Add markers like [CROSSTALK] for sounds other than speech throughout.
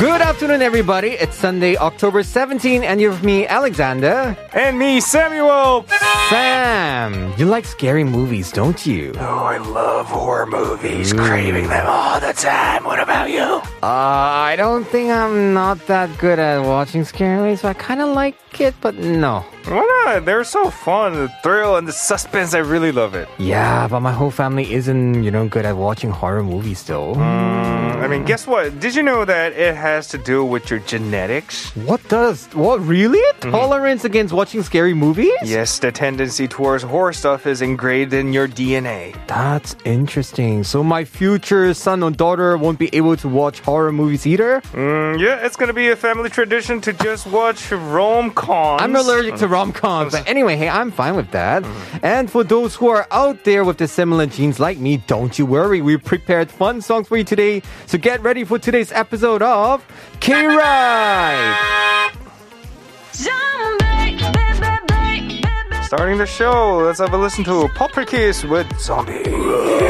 Good afternoon, everybody. It's Sunday, October 17, and you're with me, Alexander. And me, Samuel. Sam, you like scary movies, don't you? Oh, I love horror movies, craving them all the time. What about you? Uh, I don't think I'm not that good at watching scary movies, so I kind of like it, but no. Why not? They're so fun. The thrill and the suspense, I really love it. Yeah, but my whole family isn't, you know, good at watching horror movies, though. I mean, guess what? Did you know that it has to do with your genetics? What does? What really? Tolerance against watching scary movies? Yes, the tendency towards horror stuff is engraved in your DNA. That's interesting. So my future son or daughter won't be able to watch horror movies either? Mm, yeah, it's gonna be a family tradition to just watch rom-coms. I'm allergic to rom-coms. But anyway, hey, I'm fine with that. And for those who are out there with the similar genes like me, don't you worry. We prepared fun songs for you today. So get ready for today's episode of K-Ride. Starting the show, let's have a listen to Purple Kiss with Zombie.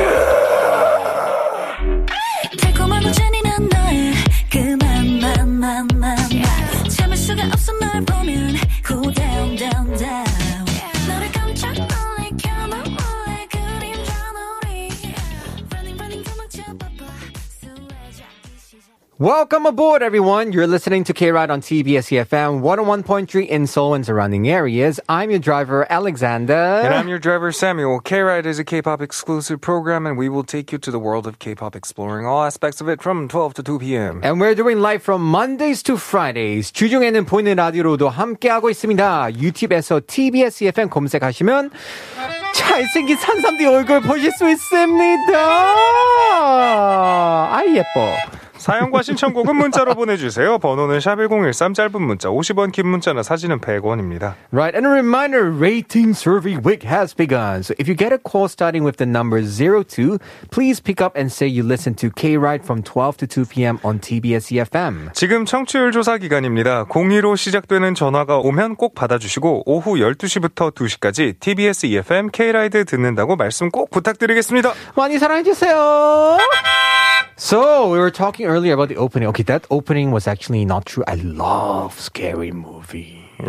Welcome aboard, everyone. You're listening to K-Ride on TBS EFM 101.3 in Seoul and surrounding areas. I'm your driver, Alexander. And I'm your driver, Samuel. K-Ride is a K-pop exclusive program, and we will take you to the world of K-pop, exploring all aspects of it from 12 to 2 p.m. And we're doing live from Mondays to Fridays. 주중에는 보이는 라디오로도 함께하고 있습니다. 유튜브에서 TBS EFM 검색하시면 잘생긴 산삼디 얼굴 보실 수 있습니다. 아 예뻐. 사연과 신청곡은 문자로 보내주세요. 번호는 샵1013 짧은 문자 50원, 긴 문자나 사진은 100원입니다. Right, and a reminder, rating survey week has begun. So if you get a call starting with the number 02, please pick up and say you listen to K-Ride from 12 to 2 p.m. on TBS EFM. 지금 청취율 조사 기간입니다. 02로 시작되는 전화가 오면 꼭 받아주시고 오후 12시부터 2시까지 TBS EFM K-라이드 듣는다고 말씀 꼭 부탁드리겠습니다. 많이 사랑해주세요. So we were talking earlier about the opening. Okay, that opening was actually not true. I love scary movies. [LAUGHS]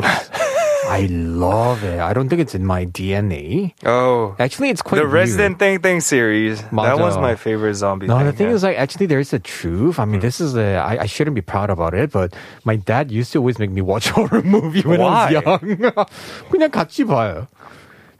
I love it. I don't think it's in my DNA. Oh, Actually, it's quite the weird. Resident Thing Thing series. That 맞아. was my favorite zombie No, thing. the thing yeah. is like actually there is a truth. I mean, Mm. this is a I, I shouldn't be proud about it, but my dad used to always make me watch [LAUGHS] horror movie when Why? I was young. [LAUGHS] 그냥 같이 봐요.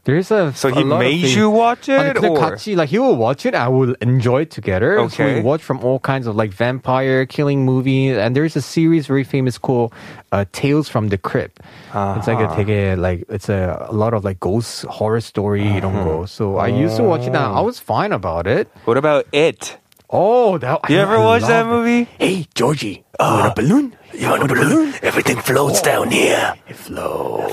There's a So he a lot of made things- you watch 아니, it, 그냥 or 같이 like he will watch it. I will enjoy it together. So Okay. we watch from all kinds of like vampire killing movies, and there's a series very famous called uh, Tales from the Crypt. It's like a Uh-huh. 되게 like it's a, a lot of like ghost horror story 이런 거. So I used to watch it. And I was fine about it. what about it? Oh, that You I- ever I watch that love it. movie? Hey, Georgie, you want a balloon? You want a balloon? Everything floats down here. It flows.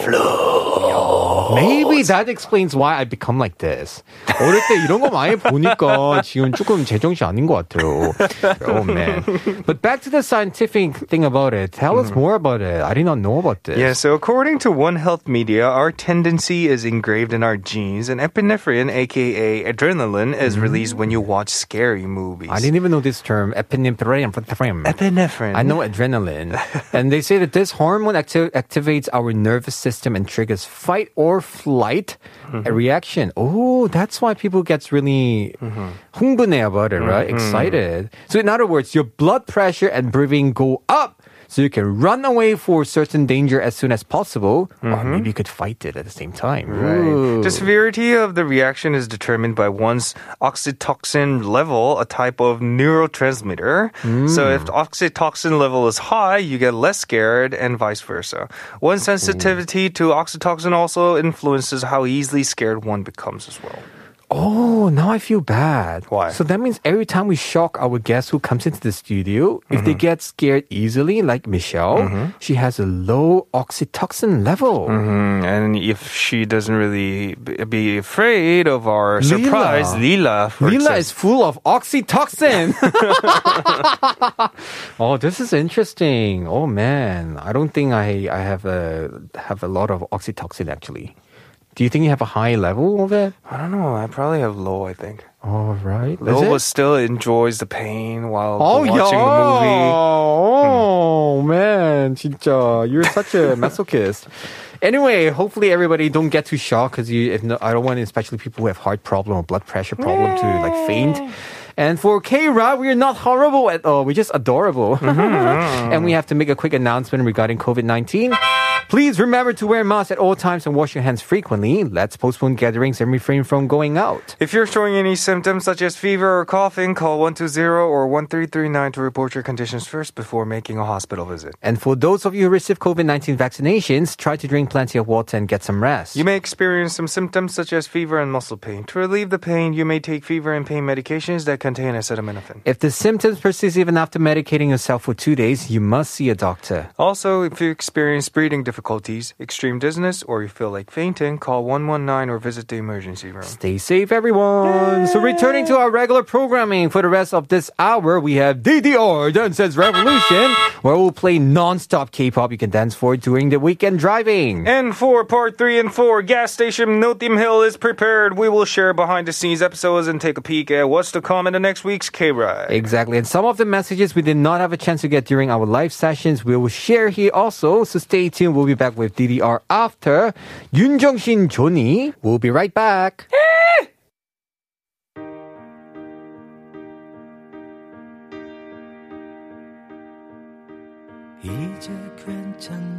Maybe that explains why I become like this. 어릴 때 이런 거 많이 보니까 지금 조금 제정신 아닌 것 같아요. Oh man. But back to the scientific thing about it. Tell us more about it. I did not know about this. Yeah, so according to One Health Media, our tendency is engraved in our genes, and epinephrine, aka adrenaline, is released when you watch scary movies. I didn't even know this term. Epinephrine. Epinephrine. I know adrenaline. [LAUGHS] and they say that this hormone acti- activates our nervous system and triggers fight or flight mm-hmm. reaction. Oh, that's why people gets really mm about it, right? Mm-hmm. Excited. So in other words, your blood pressure and breathing go up so you can run away for certain danger as soon as possible, or mm-hmm. maybe you could fight it at the same time. Ooh. The severity of the reaction is determined by one's oxytocin level, a type of neurotransmitter. Mm. So if the oxytocin level is high, you get less scared and vice versa. One's sensitivity to oxytocin also influences how easily scared one becomes as well. Oh, now I feel bad. Why? So that means every time we shock our guest who comes into the studio, if Mm-hmm. they get scared easily, like Michelle, she has a low oxytocin level. Mm, and if she doesn't really be afraid of our Leela. surprise, Lila, Lila example. is full of oxytocin. [LAUGHS] [LAUGHS] oh, this is interesting. Oh man, I don't think I I have a have a lot of oxytocin actually. Do you think you have a high level of it? I don't know. I probably have low. I think All right. Is low, it? but still enjoys the pain while Oh, watching the movie. Oh, hmm. man. 진짜. You're such a [LAUGHS] masochist. Anyway, hopefully everybody don't get too shocked because you, if no, I don't want especially people who have heart problem or blood pressure problem to like faint. And for K-Ra, we are not horrible at all. We're just adorable. Mm-hmm. [LAUGHS] and we have to make a quick announcement regarding COVID-19. Please remember to wear masks at all times and wash your hands frequently. Let's postpone gatherings and refrain from going out. If you're showing any symptoms such as fever or coughing, call 120 or 1339 to report your conditions first before making a hospital visit. And for those of you who received COVID-19 vaccinations, try to drink plenty of water and get some rest. You may experience some symptoms such as fever and muscle pain. To relieve the pain, you may take fever and pain medications that contain acetaminophen. if the symptoms persist even after medicating yourself for two days, you must see a doctor. Also, if you experience breathing difficulties, extreme dizziness, or you feel like fainting, call 119 or visit the emergency room. Stay safe, everyone. So, returning to our regular programming for the rest of this hour, we have DDR Dance Dance Revolution, where we'll play non-stop K-pop you can dance for during the weekend driving. And for part three and four, gas station Notim Hill is prepared. We will share behind the scenes episodes and take a peek at what's to come in the next week's K Ride. Exactly. And some of the messages we did not have a chance to get during our live sessions, we will share here also. So stay tuned. We'll be back with DDR after Yoon Jung-shin Johnny. We'll be right back. [LAUGHS] 이제 괜찮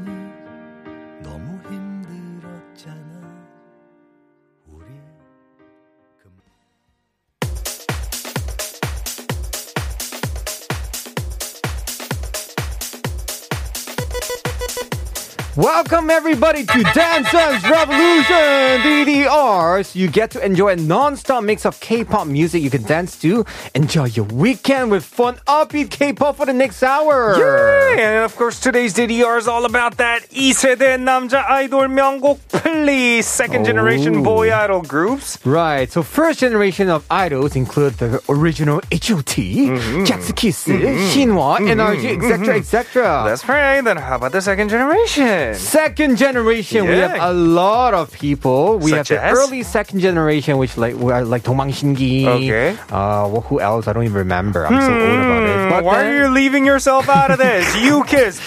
Welcome everybody to Dance Dance Revolution DDRs. You get to enjoy a non-stop mix of K-pop music you can dance to. Enjoy your weekend with fun upbeat K-pop for the next hour. Yeah, and of course today's DDR is all about that 이세대 남자 아이돌 명곡 Please second generation oh. boy idol groups. Right. So first generation of idols include the original H.O.T, mm-hmm. Kiss, mm-hmm. Shinhwa, mm-hmm. NRG, etc., etc. That's right. Then how about the second generation? Second generation, we have a lot of people. We Such have the as? early second generation, which like like Dongbang Shingi. Okay. Uh, well, who else? I don't even remember. I'm so old about it. But Hmm, Why then- are you leaving yourself out of this? U-KISS.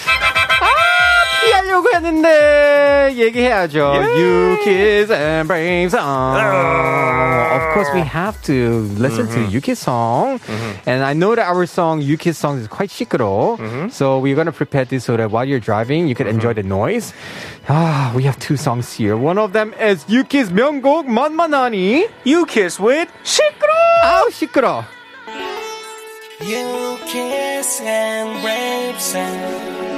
하려고 했는데 얘기해야죠. yeah. U-KISS and brave song. Uh. Of course, we have to listen mm-hmm. to U-KISS song, mm-hmm. and I know that our song U-KISS song is quite 시끄러. Mm-hmm. So we're gonna prepare this so that while you're driving, you can mm-hmm. enjoy the noise. Ah, we have two songs here. One of them is U-KISS 명곡 만만하니. U-KISS with 시끄러. 아우 시끄러. You kiss and brave song.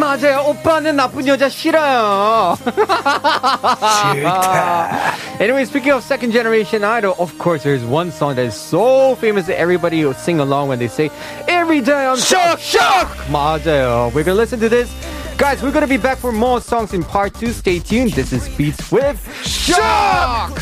맞아요. 오빠는 나쁜 여자 싫어요. Anyway, speaking of second generation idol, of course, there's one song that is so famous that everybody will sing along when they say, Every day I'm shocked, shocked! 맞아요. We're gonna listen to this. Guys, we're gonna be back for more songs in part two. Stay tuned. This is Beast with Shock!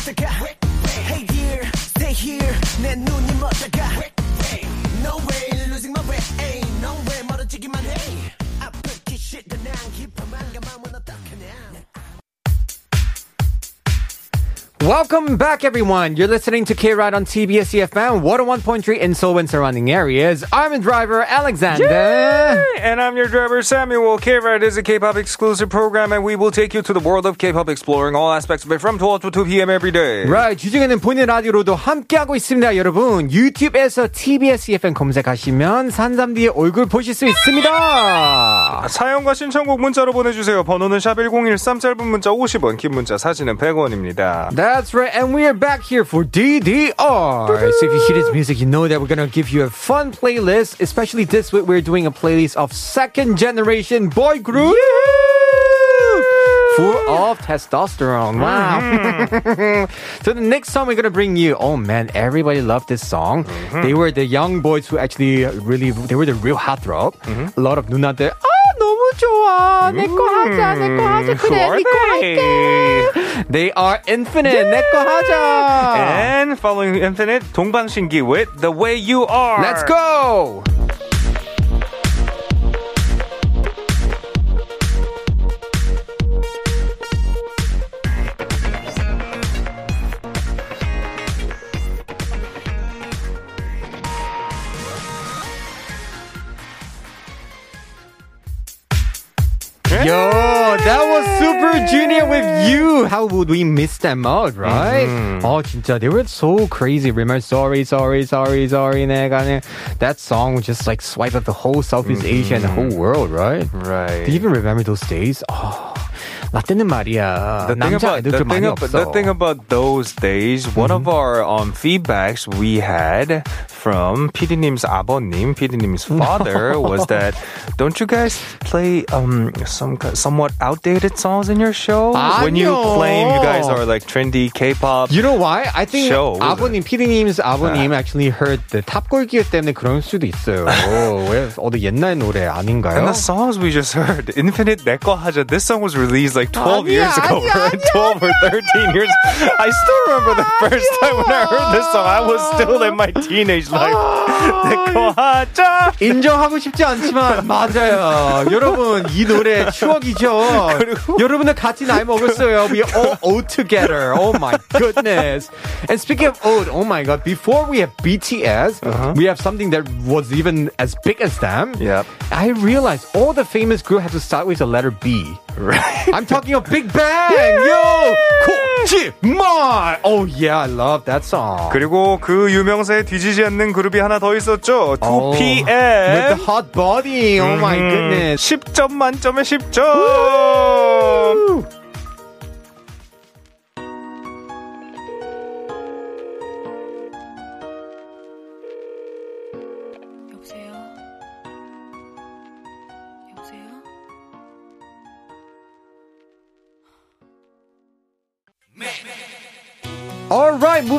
Welcome back, everyone. You're listening to K Ride on TBS EFM 101.3 in Seoul and surrounding areas. I'm a driver, Alexander. And I'm your driver, Samuel. K-Ride is a K-pop exclusive program, and we will take you to the world of K-pop, exploring all aspects of it from 12 to 2 p.m. every day. Right. 주중에는 본인 라디오로도 함께하고 있습니다, 여러분. 유튜브에서 TBS EFM 검색하시면 산삼디의 얼굴 보실 수 있습니다. 사연과 신청곡 문자로 보내주세요. 번호는 샵1013, 짧은 문자 50원, 긴 문자 사진은 100원입니다. That's That's right, and we are back here for DDR. So if you hear this music, you know that we're gonna give you a fun playlist. Especially this week, we're doing a playlist of second generation boy group. Full of testosterone. Wow. [LAUGHS] so the next song we're gonna bring you. Oh man, everybody loved this song. They were the young boys who actually really they were the real heartthrob. A lot of 누나들 아 너무 좋아 내거 하자 내거 하자 그래 Who are 니거 할게. they? They are infinite. 내거 하자. And following Infinite, 동방신기 with The Way You Are. Let's go. Junior with you. How would we miss them out, right? Oh, 진짜, they were so crazy. Remember, sorry, sorry, sorry, sorry, 내가 내- That song would just like swipe up the whole Southeast Asia and the whole world, right? Right. Do you even remember those days? Oh, 라떼는 말이야. the thing about 남자애들 the 좀 thing, 많이 about, 없어. the thing about those days, one of our um, feedbacks we had from PD님's 아버님, PD님's father, was [LAUGHS] that don't you guys play um some somewhat outdated songs in your show when you 아니요. claim you guys are like trendy K-pop? You know why? I think Show. 아버님, 피디님's 아버님 actually heard the 탑골 기회 때문에 그럴 수도 있어요. [LAUGHS] 왜 어디 옛날 노래 아닌가요? And the songs we just heard, Infinite 내꺼 하자, this song was released like 12 아니야, years ago, 아니야, right? 12 or 13 years. I still remember the first time when I heard this song. I was still in my teenage life. [LAUGHS] 내꺼 하자. 인정하고 싶지 않지만 맞아요. 여러분 이 노래 추억이죠. 여러분들 같이 나이 먹었어요. We all old together. Oh my goodness. And speaking of old, oh my god, before we have BTS, we have something that was even as big as them. Yep. I realized all the famous group have to start with the letter B. Right. I'm talking of Big Bang. Yo, 코지말. Oh yeah, I love that song. 그리고 그 유명세에 뒤지지 않는 그룹이 하나 더 있었죠. Oh, 2PM. With the hot body. Oh my 음, goodness. 10점 만점에 10점.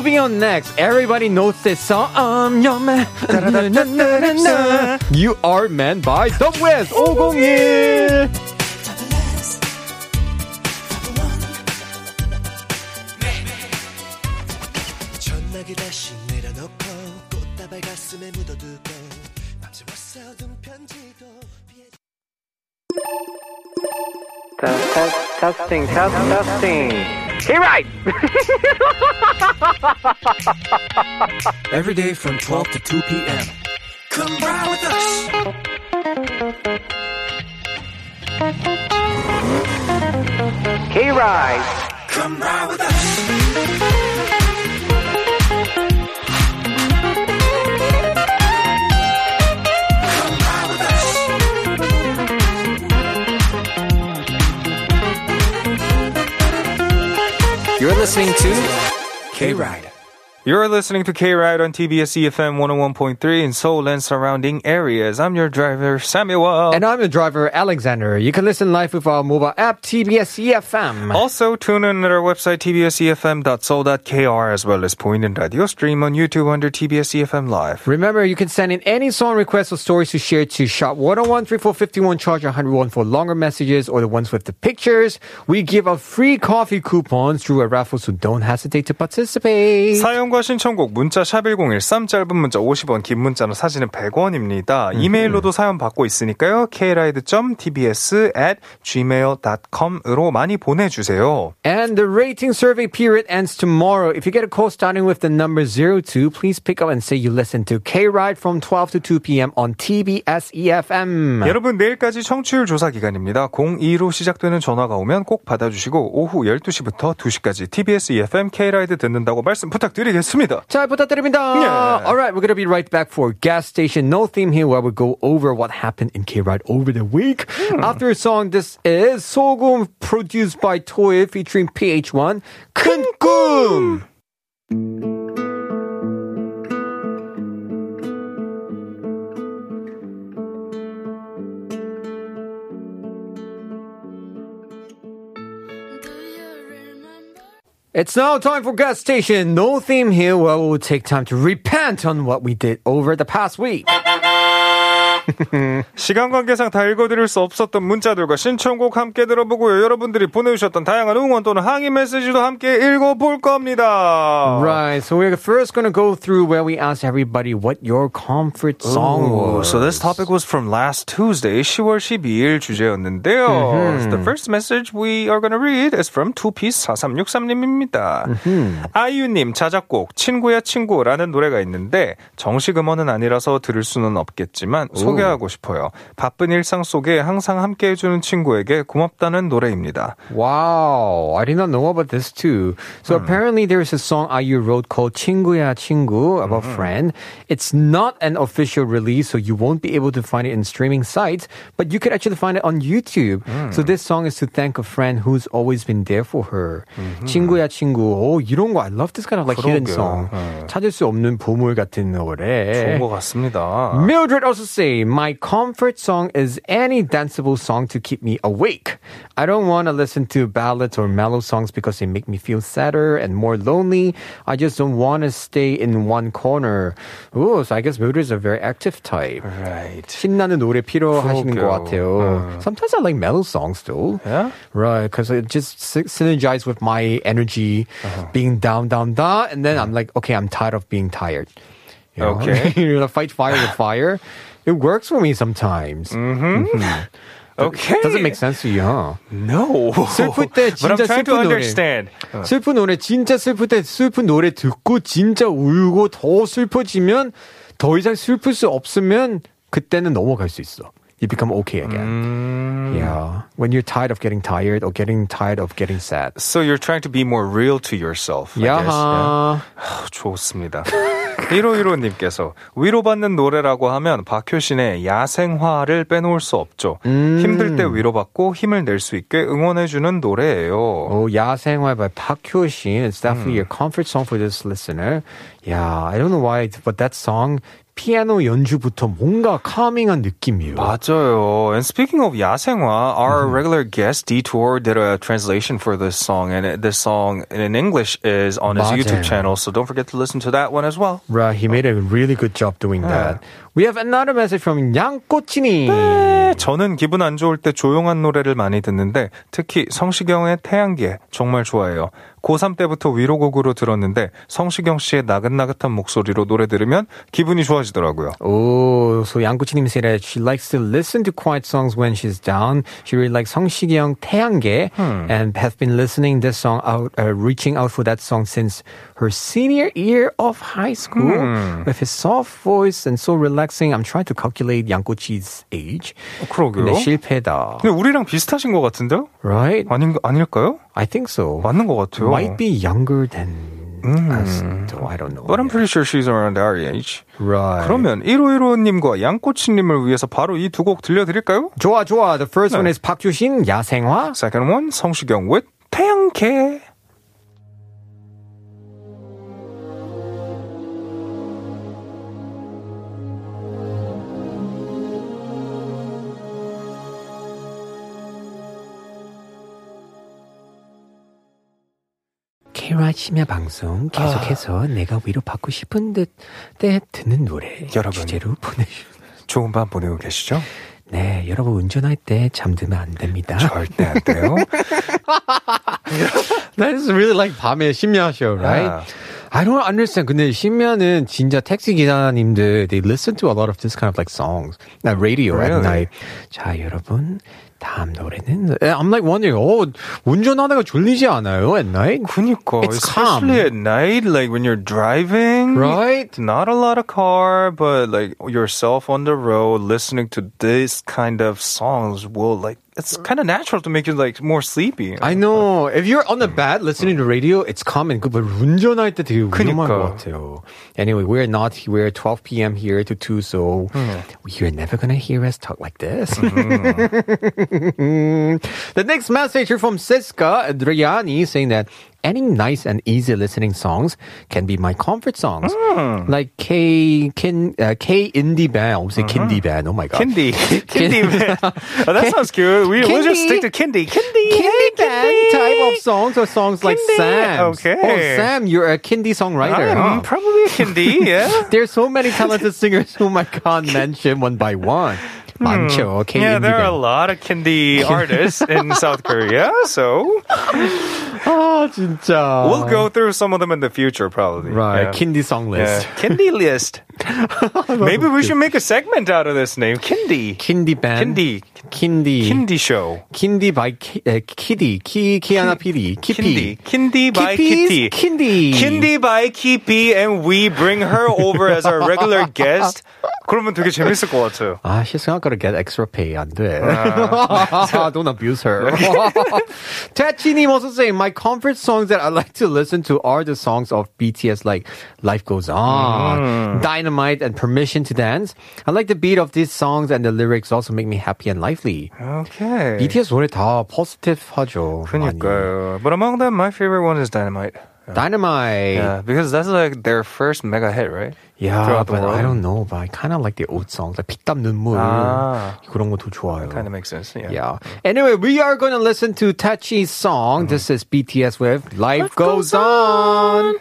Moving on next, everybody knows this song. I'm your man. you are man by SS501. Testing, testing. Hey, right. Every day from 12 to 2 p.m. Come ride with us. Hey, right. Come ride with us. You're listening to K Ride. You're listening to K Ride on TBS EFM 101.3 in Seoul and surrounding areas. I'm your driver, Samuel. And I'm your driver, Alexander. You can listen live with our mobile app, TBS EFM. also, tune in at our website, tbsefm.soul.kr, as well as Point and Radio stream on YouTube under TBS EFM Live. Remember, you can send in any song requests or stories to share to shop 101 3451 charge 101 for longer messages or the ones with the pictures. We give out free coffee coupons through a raffle, so don't hesitate to participate. 사 연과 신청곡 문자 샵 1013 짧은 문자 50원 긴 문자는 사진은 100원입니다. 음, 이메일로도 사연 받고 있으니까요. kride.tbs at gmail.com으로 많이 보내 주세요. And the rating survey period ends tomorrow. If you get a call starting with the number 02, please pick up and say you listen to K Ride from 12 to 2 p.m. on TBS EFM. 여러분 내일까지 청취율 조사 기간입니다. 02로 시작되는 전화가 오면 꼭 받아 주시고 오후 12시부터 2시까지 TBS EFM K라이드 듣는다고 말씀 부탁드리겠습니다. 있습니다. 잘 부탁드립니다. Yeah. All right, we're gonna be right back for gas station no theme here, where we go over what happened in K Ride over the week. After a song, this is 소금 produced by Toy featuring PH1. 큰 꿈. It's now time for gas station. No theme here where we'll take time to repent on what we did over the past week. 시간 관계상 다 읽어드릴 수 없었던 문자들과 신청곡 함께 들어보고요. 여러분들이 보내주셨던 다양한 응원 또는 항의 메시지도 함께 읽어볼 겁니다. Right, so we're first gonna go through where we asked everybody what your comfort song Ooh, was. So this topic was from last Tuesday, 10월 12일 주제였는데요. The first message we are going to read is from 2piece 4363님입니다. 아이유님 자작곡 친구야 친구라는 노래가 있는데 정식 음원은 아니라서 들을 수는 없겠지만 소개 하고 싶어요. 바쁜 일상 속에 항상 함께 해주는 친구에게 고맙다는 노래입니다. Wow, I did not know about this too. So apparently there's a song IU wrote called 친구야 친구 about friend. It's not an official release, so you won't be able to find it in streaming sites, but you could actually find it on YouTube. So this song is to thank a friend who's always been there for her. 친구야 친구. Oh, 이런 거 I love this kind of like hidden 그러게요. song. 네. 찾을 수 없는 보물 같은 노래. 좋은 것 같습니다. Mildred also say, my comfort song is any danceable song to keep me awake. I don't want to listen to ballads or mellow songs because they make me feel sadder and more lonely. I just don't want to stay in one corner. Ooh, so I guess Mildred is a very active type. Right. 신나는 노래 필요하시는 것 그러게요. 같아요. Sometimes I like mellow songs though. Yeah? Right, because it just sy- synergize with my energy, being down, down, down, and then I'm like, okay, I'm tired of being tired. You know? Okay. you [LAUGHS] know, fight fire with fire. It works for me sometimes. Okay. Doesn't make sense to you, huh? No. 슬플 때 But I'm 진짜 trying to 슬픈 노래. understand. 슬픈 노래 진짜 슬플 때 슬픈 노래 듣고 진짜 울고 더 슬퍼지면 더 이상 슬플 수 없으면 그때는 넘어갈 수 있어. You become okay again. Yeah. When you're tired of getting tired or getting tired of getting sad. So you're trying to be more real to yourself. 야하. 아, 좋습니다. 1515님께서 위로받는 노래라고 하면 박효신의 야생화를 빼놓을 수 없죠. 힘들 때 위로받고 힘을 낼 수 있게 응원해주는 노래예요. Oh, 야생화 by Hyo-shin. It's definitely a comfort song for this listener. Yeah, I don't know why, but that song 피아노 연주부터 뭔가 calming한 느낌이에요. 맞아요. And speaking of 야생화, our regular guest Detour did a translation for this song, and it- this song in English is on his 맞아요. YouTube channel. So don't forget to listen to that one as well. Right, he made a really good job doing that. We have another message from 양꼬치니. 저는 기분 안 좋을 때 조용한 노래를 많이 듣는데 특히 성시경의 태양계 정말 좋아해요. 고3 때부터 위로곡으로 들었는데 성시경 씨의 나긋나긋한 목소리로 노래 들으면 기분이 좋아지더라고요. Oh, so 양꼬치님 said that she likes to listen to quiet songs when she's down. She really likes 성시경 태양계 and has been listening this song out, uh, reaching out for that song since her senior year of high school. With his soft voice and so relaxing, I'm trying to calculate 양꼬치's age. 그러게요. 근데 실패다. 근데 우리랑 비슷하신 것 같은데요? Right? 아닌 아닐까요? I think so. 맞는 것 같아요. Might be younger than us. though I don't know. But I'm pretty sure she's around our age. right. 그러면 1515님과 양꼬치님을 위해서 바로 이 두 곡 들려드릴까요? 좋아, 좋아. The first 네. one is 박효신 야생화. Second one, 성시경 with 태양계. 케라 심야 방송 계속해서 내가 위로받고 싶은 듯 때 듣는 노래 여러분. 주제로 보내주. 좋은 밤 보내고 계시죠? 네, 여러분 운전할 때 잠들면 안 됩니다. 절대 안 돼요. That is really like 밤에 심야 show, right? Yeah. I don't understand. 근데 심야는 진짜 택시 기사님들 they listen to a lot of this kind of like songs, like radio at Really? night. 자, 여러분 다음 노래는 I'm like wondering, oh, 운전하다가 졸리지 않아요 at night? 그니까 It's especially calm. at night, like when you're driving, Right? Not a lot of car, but like yourself on the road, listening to this kind of songs will like it's kind of natural to make you like more sleepy. I know. If you're on the bed listening to radio, it's common. But 운전할 때 되게 위험한 그니까. 것 같아요. Anyway, we're not we're 12 p.m. here to 2, so you're never gonna hear us talk like this. [LAUGHS] the next message here from Siska Adriani saying that any nice and easy listening songs can be my comfort songs. Like K Kin uh, K indie band. I say Kindy band. Oh my god. Kindy, [LAUGHS] Kindy, man. Oh, that sounds cute. We, we'll just stick to Kindy, Kindy, Kindy band type of songs or songs like Sam. Okay. Oh, Sam, you're a Kindy songwriter. I'm huh? probably a Kindy, yeah. [LAUGHS] There's so many talented singers whom I can't mention one by one. 많죠. K Hmm. Yeah, indie there are a band. lot of Kindy artists in South Korea, so 아, 진짜. we'll go through some of them in the future, probably. Right, Yeah. Kindy song Yeah. list. Kindy list. Maybe we should make a segment out of this name. Kindy. Kindy band. Kindy. Kindy. Kindy show. Kindy by Ki, uh, Kitty. Ki, Kiana PD. Kindy. Kippy. Kindy by Kippy's Kitty. Kindy. Kindy by Kippy and we bring her over as our regular guest. 그러면 되게 재밌을 것 같아요. Ah, she's not gonna get extra pay. 안 돼. [LAUGHS] Don't abuse her. Tachi님 also saying, my comfort songs that I like to listen to are the songs of BTS like Life Goes On, Dynamite, and Permission to Dance. I like the beat of these songs and the lyrics also make me happy and lively. Okay. BTS 노래 다 positive 하죠. 많이. 그러니까요. But among them, my favorite one is Dynamite. Dynamite. Yeah, because that's like their first mega hit, right? Yeah, Throughout the but world. I don't know. But I kind of like the old songs, like 피땀 눈물. 아. 그런 거 더 좋아요. Kind of makes sense. Yeah. Yeah. Anyway, we are going to listen to Tachi's song. This is BTS with Life, Goes, On. 어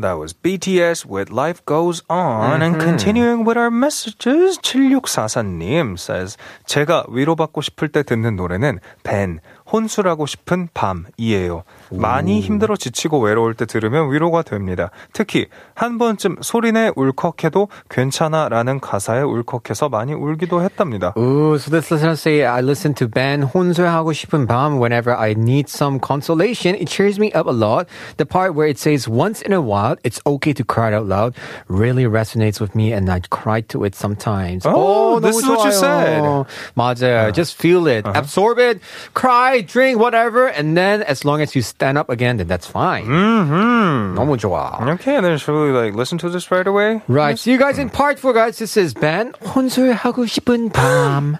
That was BTS with Life Goes On. And continuing with our messages, 7644님 says, 제가 위로받고 싶을 때 듣는 노래는 벤, 혼술하고 싶은 밤이에요. 많이 힘들어 지치고 외로울 때 들으면 위로가 됩니다. 특히 한 번쯤 소리내 울컥해도 괜찮아 라는 가사에 울컥해서 많이 울기도 했답니다. Ooh, so this listener say I listen to band 혼술하고 싶은 밤 whenever I need some consolation. It cheers me up a lot. The part where it says once in a while it's okay to cry out loud really resonates with me and I cry to it sometimes. Oh, this 너무 is what you said. Uh-huh. 맞아요. Just feel it. Absorb it. Cry, drink, whatever. And then as long as you stand up again, then that's fine. Mm-hmm. 너무 좋아. Okay, then should we like listen to this right away? Right. See you guys in part four, guys. This is Ben. 혼술하고 싶은 밤.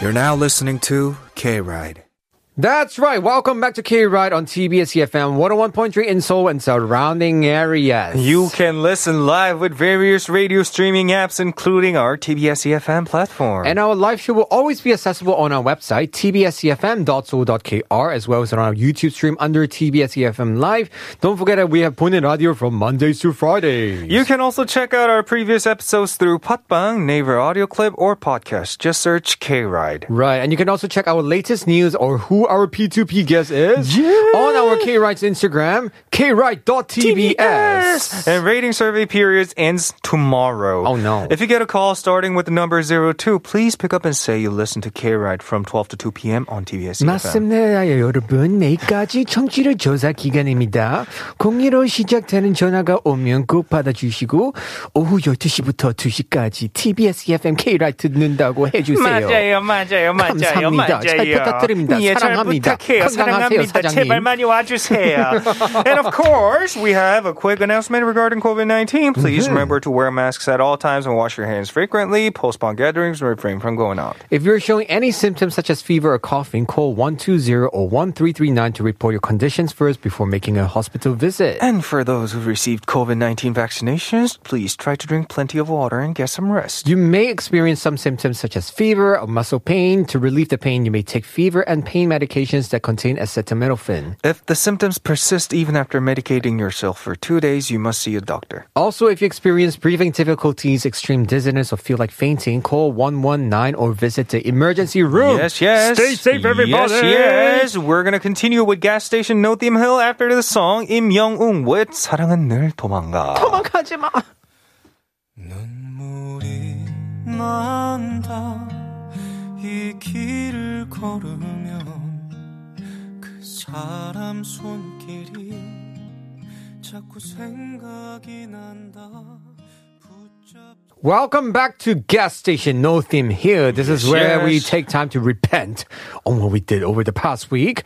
You're now listening to K Ride. That's right. Welcome back to K Ride on TBS EFM 101.3 in Seoul and surrounding areas. You can listen live with various radio streaming apps, including our TBS EFM platform. and our live show will always be accessible on our website, tbscfm.so.kr, as well as on our YouTube stream under TBS EFM Live. Don't forget that we have Ponen Radio from Mondays to Fridays. you can also check out our previous episodes through Podbbang, Naver Audio Clip, or podcast. Just search K Ride. Right, and you can also check our latest news or who our P2P guest is yeah. on our K Ride's Instagram, kride.tbs. TBS. And rating survey periods ends tomorrow. Oh no. If you get a call starting with the number 02, please pick up and say you listen to K Wright from 12 to 2 p.m. on TBS. 맞습니다, 여러분. 내일까지 청취를 조사 기간입니다. 공리로 시작되는 전화가 오면 꼭 받아주시고 오후 12시부터 2시까지 TBS FM K-Ride 듣는다고 해주세요. 맞아요, 맞아요, 맞아요. 감사합니다. 맞아요. 잘 부탁드립니다. 예, 사랑합니다. 잘 사랑합니다. 부탁해요. 건강하세요, 사랑합니다. 사장님. 제발 많이 와주세요. [LAUGHS] and of course, we have a quick announcement regarding COVID-19. Please Mm-hmm. remember to wear masks at all times and wash your hands frequently. Postpone gatherings and refrain from going out. If you're showing any symptoms such as fever or coughing, call 120 or 1339 to report your conditions first before making a hospital visit. And for those who've received COVID-19 vaccinations, please try to drink plenty of water and get some rest. You may experience some symptoms such as fever or muscle pain. To relieve the pain, you may take fever and pain medications that contain acetaminophen. If the symptoms persist even after medicating yourself for two days, you must see a doctor. Also, if you experience breathing difficulties, extreme dizziness, or feel like fainting, call 119 or visit the emergency room. Yes, yes. Stay safe, everybody. Yes, yes. We're gonna continue with gas station No Theme Hill after the song Im Young Un with 사랑은 늘 도망가. 도망가지 마. 눈물이 난다 이 길을 걸으면 그 사람 손길이 자꾸 생각이 난다 붙잡 Welcome back to Gas Station No Theme Here. This is where we yes. take time to repent on what we did over the past week.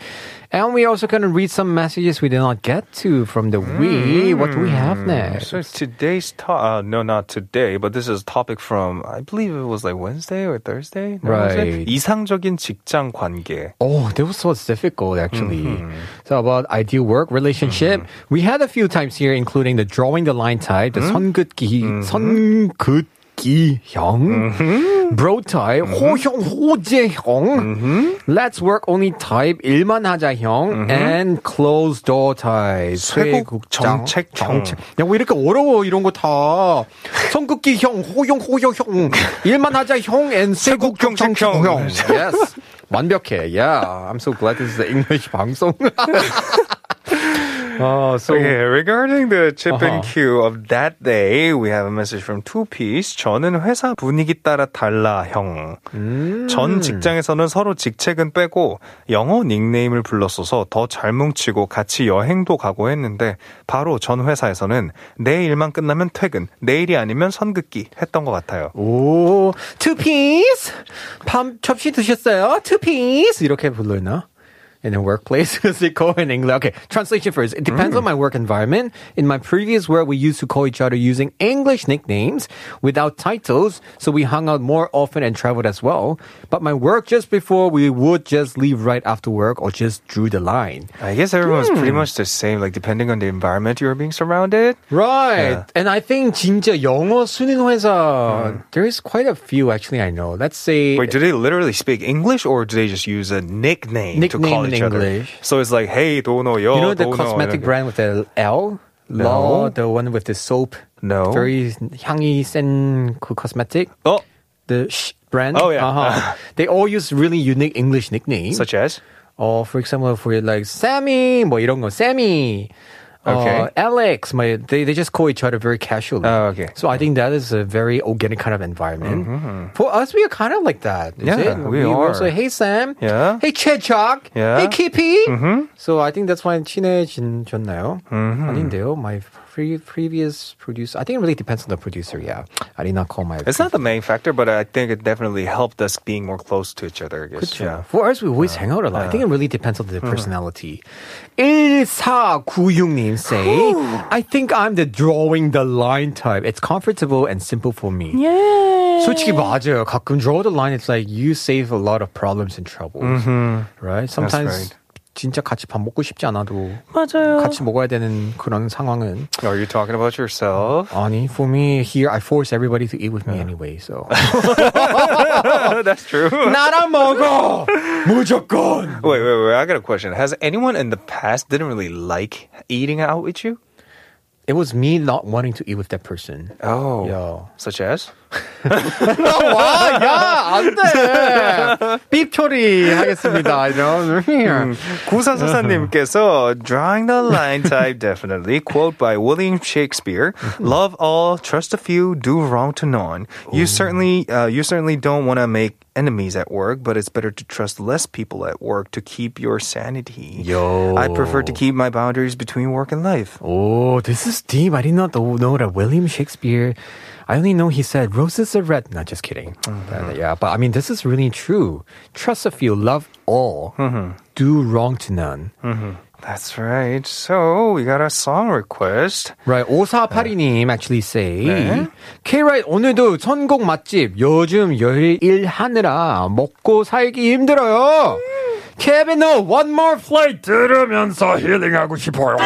And we're also going to read some messages we did not get to from the week. What do we have next? So today's to- uh, no, not today, but this is a topic from I believe it was like Wednesday or Thursday. No, was it? Right. 이상적인 직장 관계. Oh, that was so difficult actually. Mm-hmm. So about ideal work relationship, we had a few times here, including the drawing the line type, the Mm-hmm. 선긋기, 선긋 기형, bro type, Mm-hmm. 호형, 호재형, let's work only type, 일만 하자형, and closed door type, 쇄국 정책형. 정책. 야, 왜 이렇게 어려워 이런 거 다. 선긋기형, 호형, 호형형, 일만 하자형, and 쇄국. 정책형. Yes. 완벽해. Yeah. I'm so glad this is the English 방송. Oh, so Okay, regarding the chip Uh-huh. and cue of that day, we have a message from Two Piece. 저는 회사 분위기 따라 달라 형. 음. 전 직장에서는 서로 직책은 빼고 영어 닉네임을 불렀어서 더 잘 뭉치고 같이 여행도 가고 했는데 바로 전 회사에서는 내 일만 끝나면 퇴근, 내일이 아니면 선긋기 했던 것 같아요. 오, two piece. 밤 접시 드셨어요? Two piece. 이렇게 불러나? In a workplace, [LAUGHS] as they call in English. Okay, translation first. It depends on my work environment. In my previous work, we used to call each other using English nicknames without titles, so we hung out more often and traveled as well. But my work just before, we would just leave right after work or just drew the line. I guess everyone's Hmm. pretty much the same, like depending on the environment you're being surrounded. Right. Yeah. And I think 진짜 영어 순인 회사, there is quite a few actually I know. Let's say Wait, do they literally speak English or do they just use a nickname, to Nickname call in each other? English. So it's like, hey, dono, yo, You know the dono, cosmetic 이렇게. brand with the L? No. Law, the one with the soap. No. Very 향이 센 그 cosmetic. Oh, The sh brand. Oh, yeah. Uh-huh. [LAUGHS] they all use really unique English nicknames. such as? or for example, for like Sammy, 뭐 이런 거, Sammy. Okay. Uh, Alex, 뭐, they, they just call each other very casually. Oh, okay. So I think that is a very organic kind of environment. For us, we are kind of like that. is Yeah, it? we will are. say, hey Sam. Yeah. Hey Chechak. Yeah. Hey Kippy. So I think that's why 친해졌나요? 아닌데요. My pre- previous producer. I think it really depends on the producer. Yeah. I did not call my. It's not the main factor, but I think it definitely helped us being more close to each other. I guess. 그쵸. For us, we always hang out a lot. I think it really depends on the personality. 1496님 say, I think I'm the drawing the line type. It's comfortable and simple for me. Yeah. 솔직히 맞아요. 가끔 draw the line, it's like you save a lot of problems and troubles. Right? Sometimes right. 진짜 같이 밥 먹고 싶지 않아도 맞아요. 같이 먹어야 되는 그런 상황은 Are you talking about yourself? 아니, for me here, I force everybody to eat with me anyway, so. [LAUGHS] That's true. 나랑 먹어! 무조건! Wait, wait, wait. I got a question. Has anyone in the past didn't really like eating out with you? It was me not wanting to eat with that person. Oh. Yeah. Such as? [LAUGHS] 와, 야, 안 돼! 삐 처리 하겠습니다. I don't here. 구사사사님께서 drawing the line type definitely quote by William Shakespeare love all trust a few do wrong to none you certainly uh, you certainly don't want to make enemies at work but it's better to trust less people at work to keep your sanity Yo. I prefer to keep my boundaries between work and life Oh, this is deep. I did not know know that William Shakespeare I only know he said roses are red. Not just kidding. Uh, yeah, but I mean, this is really true. Trust a few, love all, do wrong to none. That's right. So we got a song request. Right, 5482님 actually say, K-Ride 오늘도 선곡 맛집, 요즘 열 일하느라 먹고 살기 힘들어요. 케빈노 One More Flight 들으면서 힐링하고 싶어요.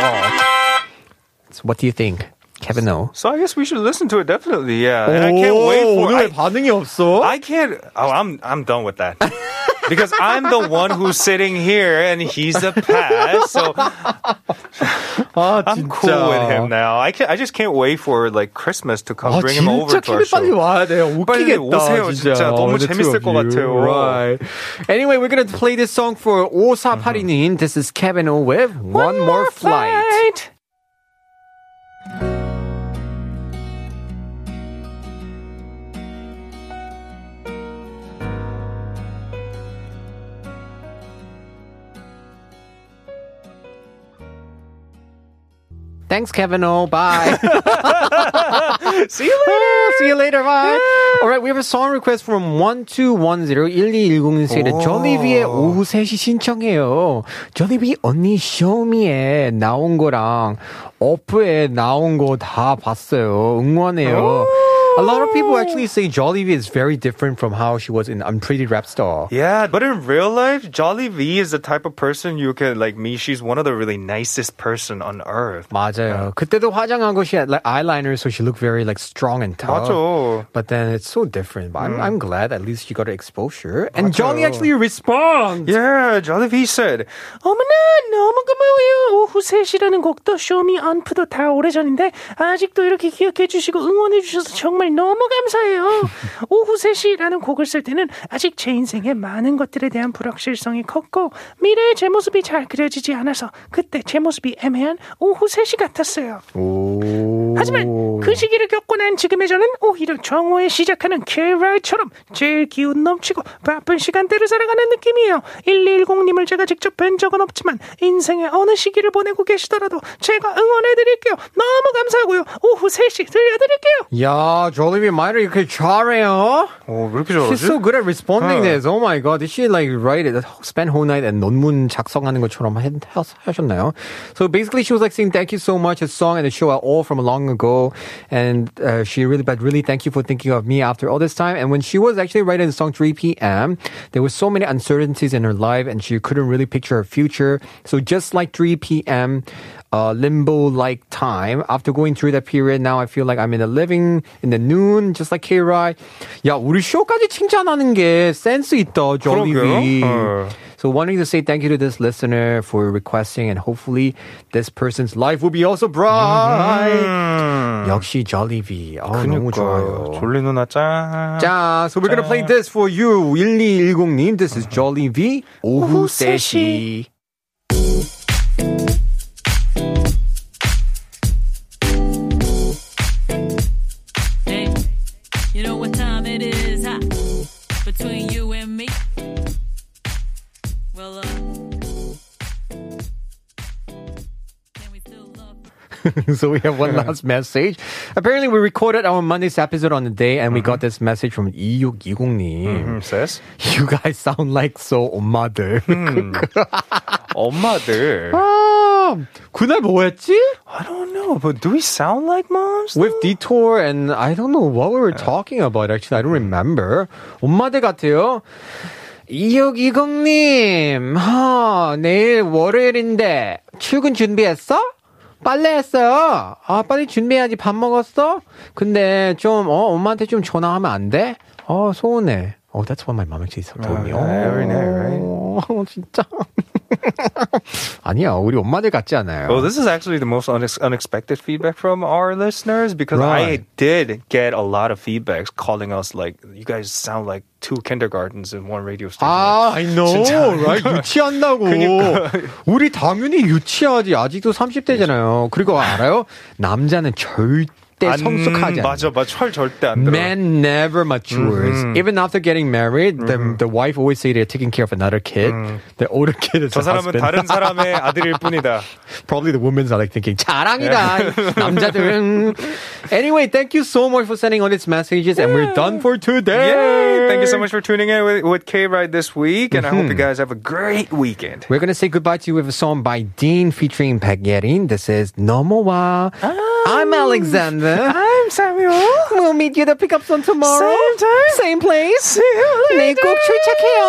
So what do you think, Kevin O? So I guess we should listen to it definitely. Yeah, and I can't wait for. 오늘 왜 I, 반응이 없어? I can't. Oh, I'm I'm done with that. because I'm the one who's sitting here and he's the past. So [LAUGHS] 아, I'm cool with him now. I can I just can't wait for like Christmas to come 아, bring him over 진짜 to our 케빈 빨리 show. 와야 돼요. 빨리 웃기겠다. 오세요, 진짜. 너무 the two 재밌을 of 것 you. 같아요. Right. Anyway, we're gonna play this song for 5482님. This is Kevin O with One, More Flight. Thanks, Kevin O. Bye. See you later. See you later. Bye. All right, we have a song request from 1210-1210님 say that Jollibee의 오후 3시 신청해요. Jollibee 언니 쇼미에 나온 거랑 어프에 나온 거 다 봤어요. 응원해요. A lot of people actually say Jolly V is very different from how she was in Unpretty Rap Star. Yeah, but in real life, Jolly V is the type of person you can like me. She's one of the really nicest person on earth. 맞아요. Yeah. 그때도 화장하고 she had like eyeliner, so she looked very like strong and tough. 맞아. But then it's so different. But I'm. Mm. I'm glad at least she got her exposure. And 맞아. Jolly actually responds. Yeah, Jolly V said, Oh my god, 어머나 너무 고마워요. 오후 3시라는 곡도 쇼미 언프도 다 오래전인데 아직도 이렇게 기억해 주시고 응원해 주셔서 정말 너무 감사해요. 오후 3시라는 곡을 쓸 때는 아직 제 인생에 많은 것들에 대한 불확실성이 컸고 미래의 제 모습이 잘 그려지지 않아서 그때 제 모습이 애매한 오후 3시 같았어요. 오. 하지만 그 시기를 겪고 난 지금의 저는 오히려 정오에 시작하는 K-Ride처럼 제일 기운 넘치고 바쁜 시간대를 살아가는 느낌이에요. 1210님을 제가 직접 뵌 적은 없지만 인생의 어느 시기를 보내고 계시더라도 제가 응원해드릴게요. 너무 감사하고요. 오후 3시 들려드릴게요. 야, Jollibee 말을 이렇게 잘해요. "Oh, 왜 이렇게 She's so 잘하지?" good at responding Huh. this. Oh my god. Did she like write it, spend whole night and 논문 작성하는 것처럼 하셨나요? So basically she was like saying thank you so much. A song and a show are all from long ago. And uh, she really, but really thank you for thinking of me after all this time. And when she was actually writing the song 3 p.m., there were so many uncertainties in her life and she couldn't really picture her future. So just like 3 p.m., uh, limbo like time. After going through that period, now I feel like I'm in the living in the noon, just like K Rai. 야, 우리 쇼까지 칭찬하는 게 센스 있다, Jollibee. 그러게요. 어. So wanting to say thank you to this listener for requesting, and hopefully this person's life will be also bright. 음. 역시 Jolly V. oh, 너무 좋아요. 졸리 누나 짱. 짱. So we're gonna play this for you. 1210님. This is Jolly V. 오후 세시. [LAUGHS] so we have one last message. Apparently, we recorded our Monday's episode on the day, and we got this message from 2620님. 음, sis. You guys sound like so 엄마들. 엄마들. 아, [LAUGHS] 그날 뭐였지? I don't know, but do we sound like moms? With Detour and I don't know what we were talking about actually. I don't remember. 엄마들 같아요. 2620님, 하, 내일 월요일인데 출근 준비했어? 빨래 했어요. 아, 빨리 준비해야지. 밥 먹었어? 근데 좀, 어, 엄마한테 좀 전화하면 안 돼? 어, 소원해. Oh, that's what my mom actually told me. Oh, every night, right? 어, 진짜. [LAUGHS] 아니야, 우리 엄마들 같지 않아요. Well, this is actually the most unex- unexpected feedback from our listeners because Right. I did get a lot of feedbacks calling us like, you guys sound like two kindergartens in one radio station. 아, I know, 진짜. right? 유치한다고. [LAUGHS] 그러니까. 우리 당연히 유치하지. 아직도 30대잖아요. 그리고 알아요? 남자는 절대 절대 안, 성숙하지 않아. 맞아, 맞아. 철 절대 안 들어. Man never matures. Even after getting married, the, the wife always say they're taking care of another kid. The older kid is 저 the 사람은 husband. 다른 사람의 아들일 [LAUGHS] 뿐이다. Probably the women's are like thinking 자랑이다 남자들은. Anyway, thank you so much for sending all these messages, and we're done for today. Yay! Thank you so much for tuning in with, with K Ride this week, and I hope you guys have a great weekend. We're gonna say goodbye to you with a song by Dean featuring Yerin. This is 넘어와. I'm Alexander. I'm Samuel. We'll meet you at the pickups on tomorrow. Same time. Same place. See you later. 내일 꼭 출첵해요.